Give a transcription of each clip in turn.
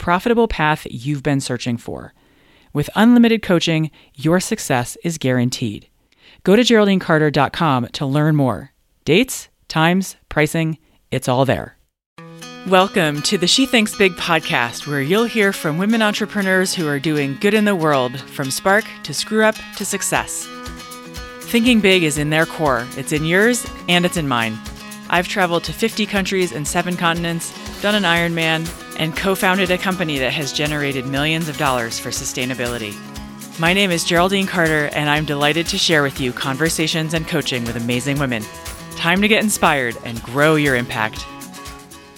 profitable path you've been searching for. With unlimited coaching, your success is guaranteed. Go to GeraldineCarter.com to learn more. Dates, times, pricing, it's all there. Welcome to the She Thinks Big podcast, where you'll hear from women entrepreneurs who are doing good in the world, from spark to screw up to success. Thinking big is in their core, it's in yours and it's in mine. I've traveled to 50 countries and seven continents, done an Ironman, and co founded a company that has generated millions of dollars for sustainability. My name is Geraldine Carter, and I'm delighted to share with you conversations and coaching with amazing women. Time to get inspired and grow your impact.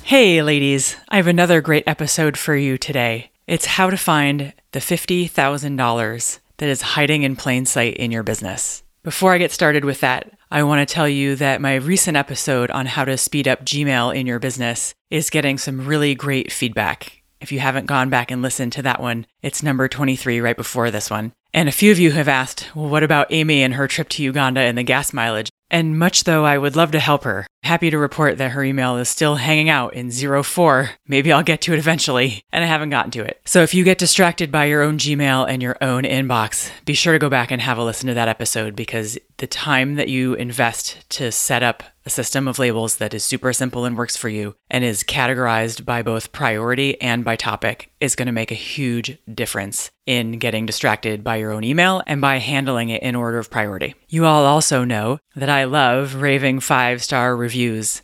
Hey, ladies, I have another great episode for you today. It's how to find the $50,000 that is hiding in plain sight in your business. Before I get started with that, I want to tell you that my recent episode on how to speed up Gmail in your business is getting some really great feedback. If you haven't gone back and listened to that one, it's number 23 right before this one. And a few of you have asked, well, what about Amy and her trip to Uganda and the gas mileage? And much though I would love to help her, happy to report that her email is still hanging out in 04. Maybe I'll get to it eventually, and I haven't gotten to it. So if you get distracted by your own Gmail and your own inbox, be sure to go back and have a listen to that episode because the time that you invest to set up a system of labels that is super simple and works for you and is categorized by both priority and by topic is going to make a huge difference in getting distracted by your own email and by handling it in order of priority. You all also know that I love raving five star reviews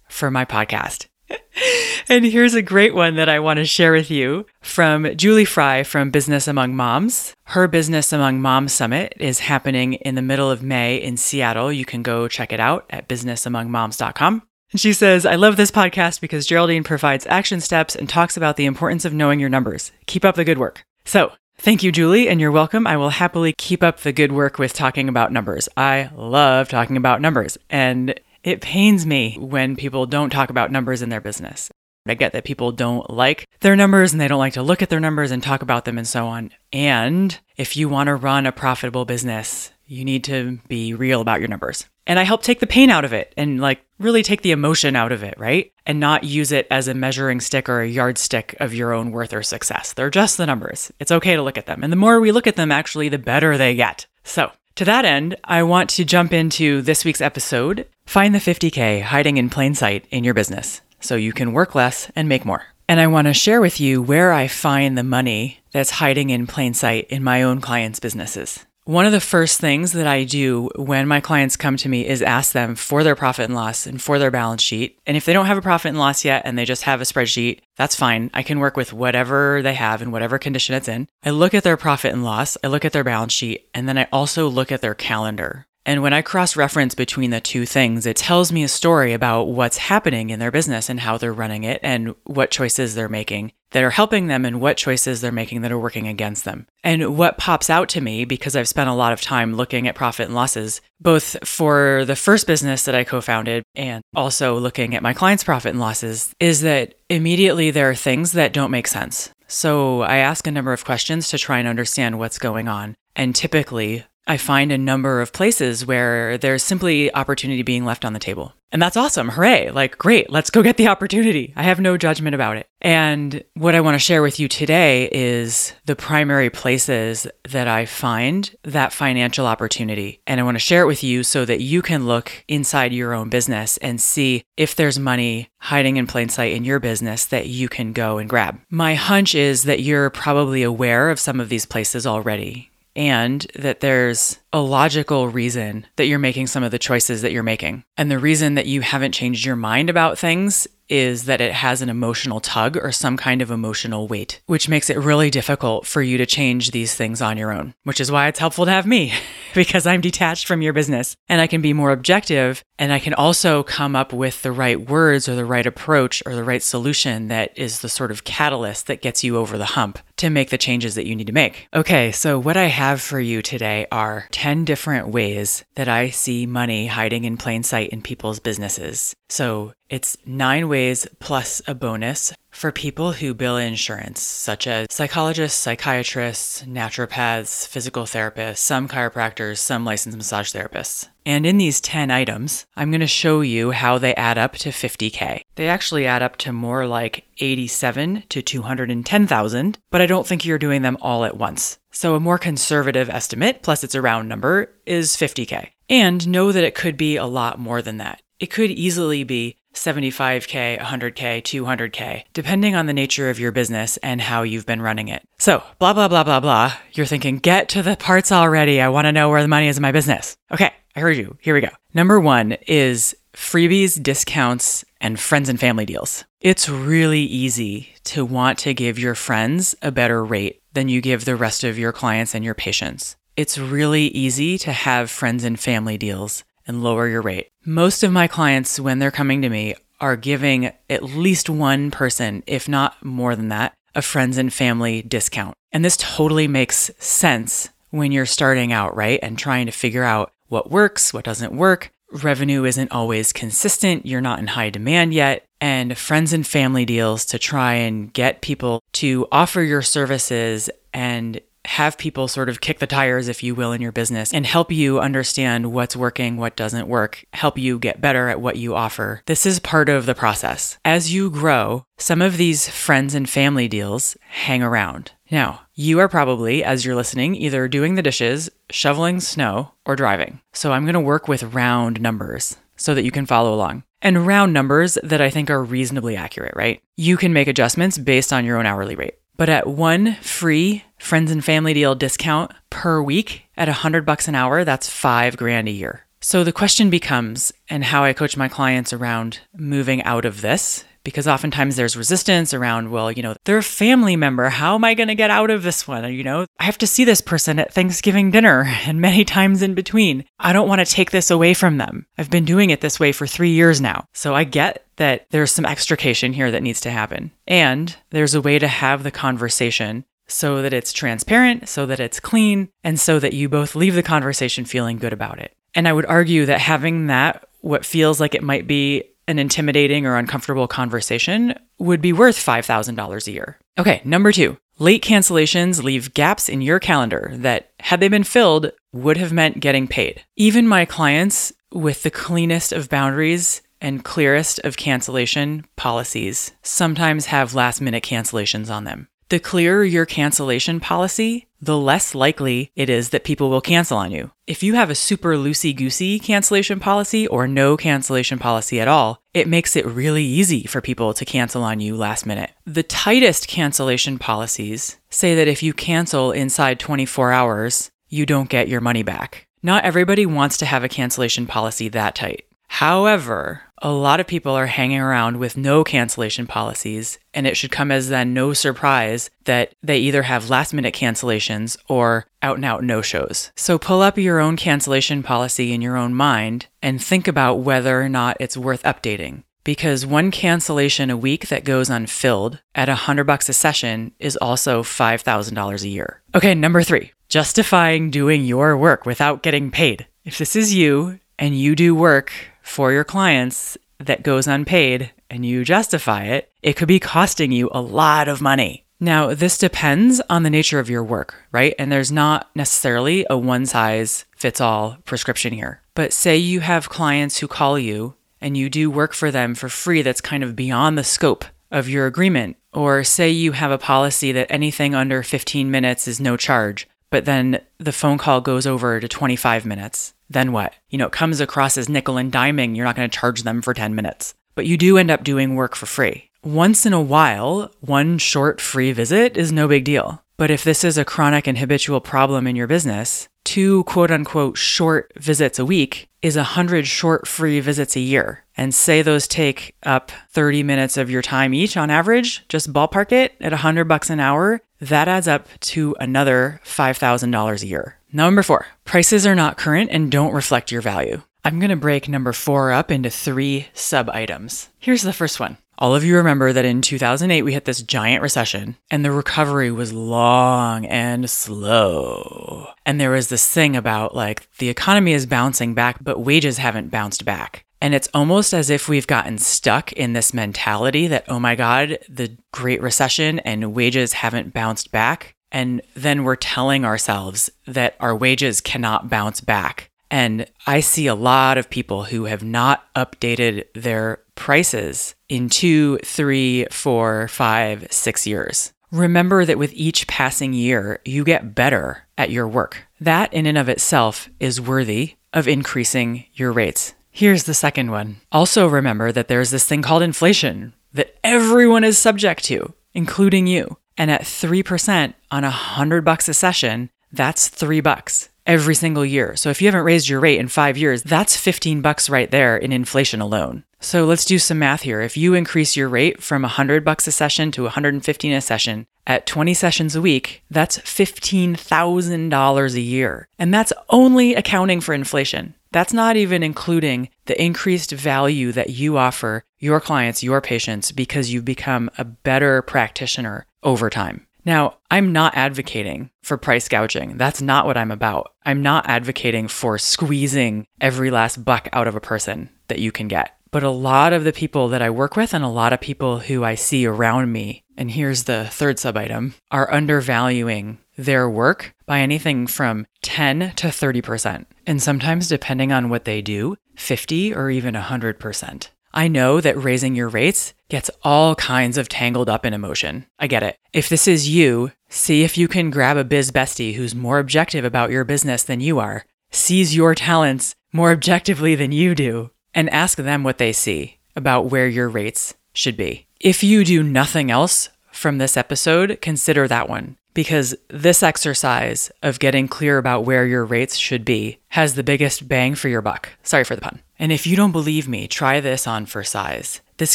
for my podcast. and here's a great one that I want to share with you from Julie Fry from Business Among Moms. Her Business Among Moms Summit is happening in the middle of May in Seattle. You can go check it out at businessamongmoms.com. And she says, I love this podcast because Geraldine provides action steps and talks about the importance of knowing your numbers. Keep up the good work. So, Thank you, Julie, and you're welcome. I will happily keep up the good work with talking about numbers. I love talking about numbers, and it pains me when people don't talk about numbers in their business. I get that people don't like their numbers and they don't like to look at their numbers and talk about them and so on. And if you want to run a profitable business, you need to be real about your numbers. And I help take the pain out of it and like really take the emotion out of it, right? And not use it as a measuring stick or a yardstick of your own worth or success. They're just the numbers. It's okay to look at them. And the more we look at them, actually, the better they get. So, to that end, I want to jump into this week's episode Find the 50K hiding in plain sight in your business so you can work less and make more. And I want to share with you where I find the money that's hiding in plain sight in my own clients' businesses. One of the first things that I do when my clients come to me is ask them for their profit and loss and for their balance sheet. And if they don't have a profit and loss yet and they just have a spreadsheet, that's fine. I can work with whatever they have and whatever condition it's in. I look at their profit and loss, I look at their balance sheet, and then I also look at their calendar. And when I cross reference between the two things, it tells me a story about what's happening in their business and how they're running it and what choices they're making that are helping them and what choices they're making that are working against them. And what pops out to me, because I've spent a lot of time looking at profit and losses, both for the first business that I co founded and also looking at my clients' profit and losses, is that immediately there are things that don't make sense. So I ask a number of questions to try and understand what's going on. And typically, I find a number of places where there's simply opportunity being left on the table. And that's awesome. Hooray. Like, great. Let's go get the opportunity. I have no judgment about it. And what I want to share with you today is the primary places that I find that financial opportunity. And I want to share it with you so that you can look inside your own business and see if there's money hiding in plain sight in your business that you can go and grab. My hunch is that you're probably aware of some of these places already and that there's a logical reason that you're making some of the choices that you're making. And the reason that you haven't changed your mind about things is that it has an emotional tug or some kind of emotional weight, which makes it really difficult for you to change these things on your own, which is why it's helpful to have me because I'm detached from your business and I can be more objective and I can also come up with the right words or the right approach or the right solution that is the sort of catalyst that gets you over the hump to make the changes that you need to make. Okay, so what I have for you today are 10 different ways that I see money hiding in plain sight in people's businesses. So it's nine ways plus a bonus for people who bill insurance, such as psychologists, psychiatrists, naturopaths, physical therapists, some chiropractors, some licensed massage therapists. And in these 10 items, I'm going to show you how they add up to 50K. They actually add up to more like 87 to 210,000, but I don't think you're doing them all at once. So a more conservative estimate, plus it's a round number, is 50K. And know that it could be a lot more than that. It could easily be 75K, 100K, 200K, depending on the nature of your business and how you've been running it. So, blah, blah, blah, blah, blah. You're thinking, get to the parts already. I want to know where the money is in my business. Okay, I heard you. Here we go. Number one is freebies, discounts, and friends and family deals. It's really easy to want to give your friends a better rate than you give the rest of your clients and your patients. It's really easy to have friends and family deals and lower your rate. Most of my clients, when they're coming to me, are giving at least one person, if not more than that, a friends and family discount. And this totally makes sense when you're starting out, right? And trying to figure out what works, what doesn't work. Revenue isn't always consistent. You're not in high demand yet. And friends and family deals to try and get people to offer your services and have people sort of kick the tires, if you will, in your business and help you understand what's working, what doesn't work, help you get better at what you offer. This is part of the process. As you grow, some of these friends and family deals hang around. Now, you are probably, as you're listening, either doing the dishes, shoveling snow, or driving. So I'm going to work with round numbers so that you can follow along. And round numbers that I think are reasonably accurate, right? You can make adjustments based on your own hourly rate. But at one free friends and family deal discount per week at a hundred bucks an hour, that's five grand a year. So the question becomes, and how I coach my clients around moving out of this, because oftentimes there's resistance around, well, you know, they're a family member. How am I going to get out of this one? You know, I have to see this person at Thanksgiving dinner and many times in between. I don't want to take this away from them. I've been doing it this way for three years now. So I get that there's some extrication here that needs to happen. And there's a way to have the conversation so that it's transparent, so that it's clean, and so that you both leave the conversation feeling good about it. And I would argue that having that, what feels like it might be an intimidating or uncomfortable conversation, would be worth $5,000 a year. Okay, number two, late cancellations leave gaps in your calendar that, had they been filled, would have meant getting paid. Even my clients with the cleanest of boundaries and clearest of cancellation policies sometimes have last minute cancellations on them. The clearer your cancellation policy, the less likely it is that people will cancel on you. If you have a super loosey goosey cancellation policy or no cancellation policy at all, it makes it really easy for people to cancel on you last minute. The tightest cancellation policies say that if you cancel inside 24 hours, you don't get your money back. Not everybody wants to have a cancellation policy that tight. However, a lot of people are hanging around with no cancellation policies, and it should come as then no surprise that they either have last minute cancellations or out and out no shows. So pull up your own cancellation policy in your own mind and think about whether or not it's worth updating. Because one cancellation a week that goes unfilled at a hundred bucks a session is also $5,000 a year. Okay, number three, justifying doing your work without getting paid. If this is you and you do work for your clients that goes unpaid and you justify it, it could be costing you a lot of money. Now, this depends on the nature of your work, right? And there's not necessarily a one size fits all prescription here. But say you have clients who call you and you do work for them for free that's kind of beyond the scope of your agreement. Or say you have a policy that anything under 15 minutes is no charge, but then the phone call goes over to 25 minutes then what? You know, it comes across as nickel and diming. You're not going to charge them for 10 minutes, but you do end up doing work for free. Once in a while, one short free visit is no big deal. But if this is a chronic and habitual problem in your business, two quote unquote short visits a week is 100 short free visits a year. And say those take up 30 minutes of your time each on average, just ballpark it at 100 bucks an hour, that adds up to another $5,000 a year. Number four, prices are not current and don't reflect your value. I'm going to break number four up into three sub items. Here's the first one all of you remember that in 2008 we hit this giant recession and the recovery was long and slow. And there was this thing about like the economy is bouncing back, but wages haven't bounced back. And it's almost as if we've gotten stuck in this mentality that, oh my God, the Great Recession and wages haven't bounced back. And then we're telling ourselves that our wages cannot bounce back. And I see a lot of people who have not updated their prices in two, three, four, five, six years. Remember that with each passing year, you get better at your work. That, in and of itself, is worthy of increasing your rates. Here's the second one. Also, remember that there's this thing called inflation that everyone is subject to, including you. And at 3% on a 100 bucks a session, that's 3 bucks every single year. So if you haven't raised your rate in 5 years, that's 15 bucks right there in inflation alone. So let's do some math here. If you increase your rate from 100 bucks a session to 115 a session at 20 sessions a week, that's $15,000 a year. And that's only accounting for inflation. That's not even including the increased value that you offer your clients, your patients, because you've become a better practitioner over time. Now, I'm not advocating for price gouging. That's not what I'm about. I'm not advocating for squeezing every last buck out of a person that you can get. But a lot of the people that I work with and a lot of people who I see around me, and here's the third sub item, are undervaluing their work by anything from 10 to 30%. And sometimes, depending on what they do, 50 or even 100%. I know that raising your rates gets all kinds of tangled up in emotion. I get it. If this is you, see if you can grab a biz bestie who's more objective about your business than you are, sees your talents more objectively than you do, and ask them what they see about where your rates should be. If you do nothing else from this episode, consider that one because this exercise of getting clear about where your rates should be has the biggest bang for your buck. Sorry for the pun. And if you don't believe me, try this on for size. This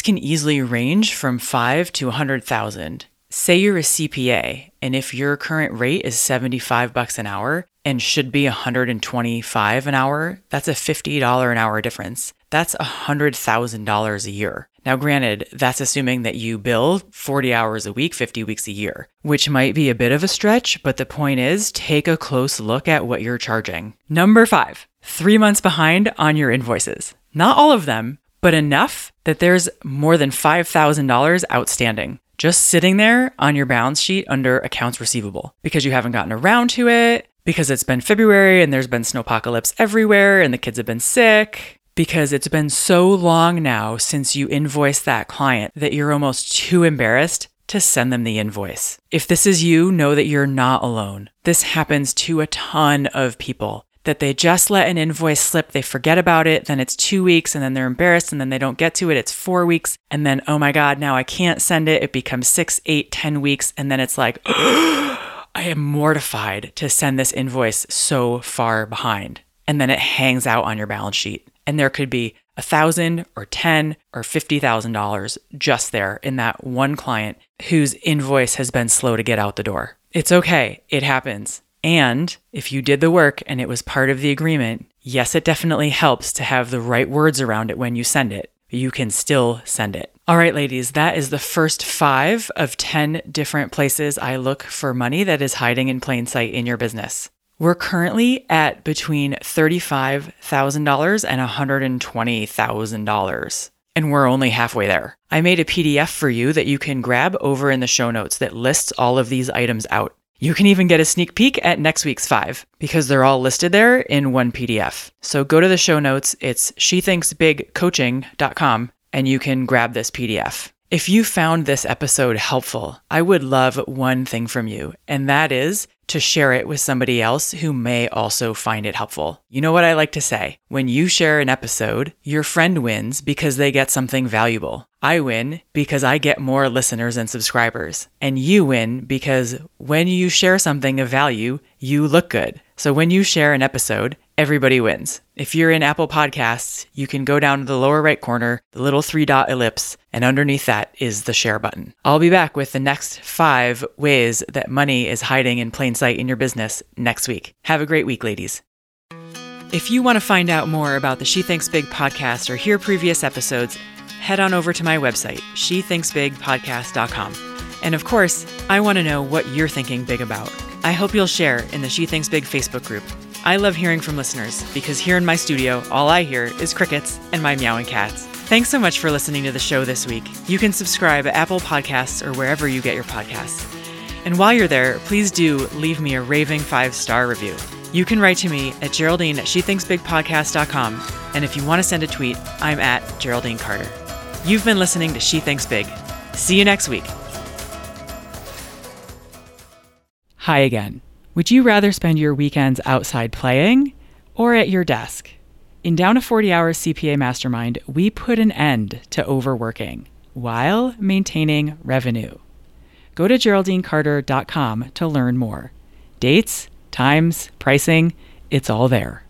can easily range from 5 to 100,000. Say you're a CPA and if your current rate is 75 bucks an hour and should be 125 an hour, that's a $50 an hour difference that's $100,000 a year. Now, granted, that's assuming that you bill 40 hours a week, 50 weeks a year, which might be a bit of a stretch, but the point is take a close look at what you're charging. Number five, three months behind on your invoices. Not all of them, but enough that there's more than $5,000 outstanding just sitting there on your balance sheet under accounts receivable because you haven't gotten around to it, because it's been February and there's been snowpocalypse everywhere and the kids have been sick, because it's been so long now since you invoiced that client that you're almost too embarrassed to send them the invoice. If this is you, know that you're not alone. This happens to a ton of people that they just let an invoice slip, they forget about it, then it's two weeks, and then they're embarrassed, and then they don't get to it, it's four weeks, and then, oh my God, now I can't send it. It becomes six, eight, ten weeks, and then it's like, I am mortified to send this invoice so far behind. And then it hangs out on your balance sheet and there could be a thousand or ten or fifty thousand dollars just there in that one client whose invoice has been slow to get out the door. It's okay, it happens. And if you did the work and it was part of the agreement, yes, it definitely helps to have the right words around it when you send it. You can still send it. All right, ladies, that is the first five of 10 different places I look for money that is hiding in plain sight in your business. We're currently at between $35,000 and $120,000, and we're only halfway there. I made a PDF for you that you can grab over in the show notes that lists all of these items out. You can even get a sneak peek at next week's five because they're all listed there in one PDF. So go to the show notes, it's shethinksbigcoaching.com, and you can grab this PDF. If you found this episode helpful, I would love one thing from you, and that is to share it with somebody else who may also find it helpful. You know what I like to say? When you share an episode, your friend wins because they get something valuable. I win because I get more listeners and subscribers. And you win because when you share something of value, you look good. So when you share an episode, everybody wins. If you're in Apple Podcasts, you can go down to the lower right corner, the little three dot ellipse, and underneath that is the share button. I'll be back with the next five ways that money is hiding in plain sight in your business next week. Have a great week, ladies. If you want to find out more about the She Thinks Big podcast or hear previous episodes, head on over to my website, shethinksbigpodcast.com. And of course, I want to know what you're thinking big about. I hope you'll share in the She Thinks Big Facebook group. I love hearing from listeners because here in my studio, all I hear is crickets and my meowing cats. Thanks so much for listening to the show this week. You can subscribe at Apple Podcasts or wherever you get your podcasts. And while you're there, please do leave me a raving five star review. You can write to me at Geraldine at SheThinksBigPodcast.com. And if you want to send a tweet, I'm at Geraldine Carter. You've been listening to She Thinks Big. See you next week. Hi again. Would you rather spend your weekends outside playing or at your desk? In Down to 40 Hours CPA Mastermind, we put an end to overworking while maintaining revenue. Go to GeraldineCarter.com to learn more. Dates, times, pricing, it's all there.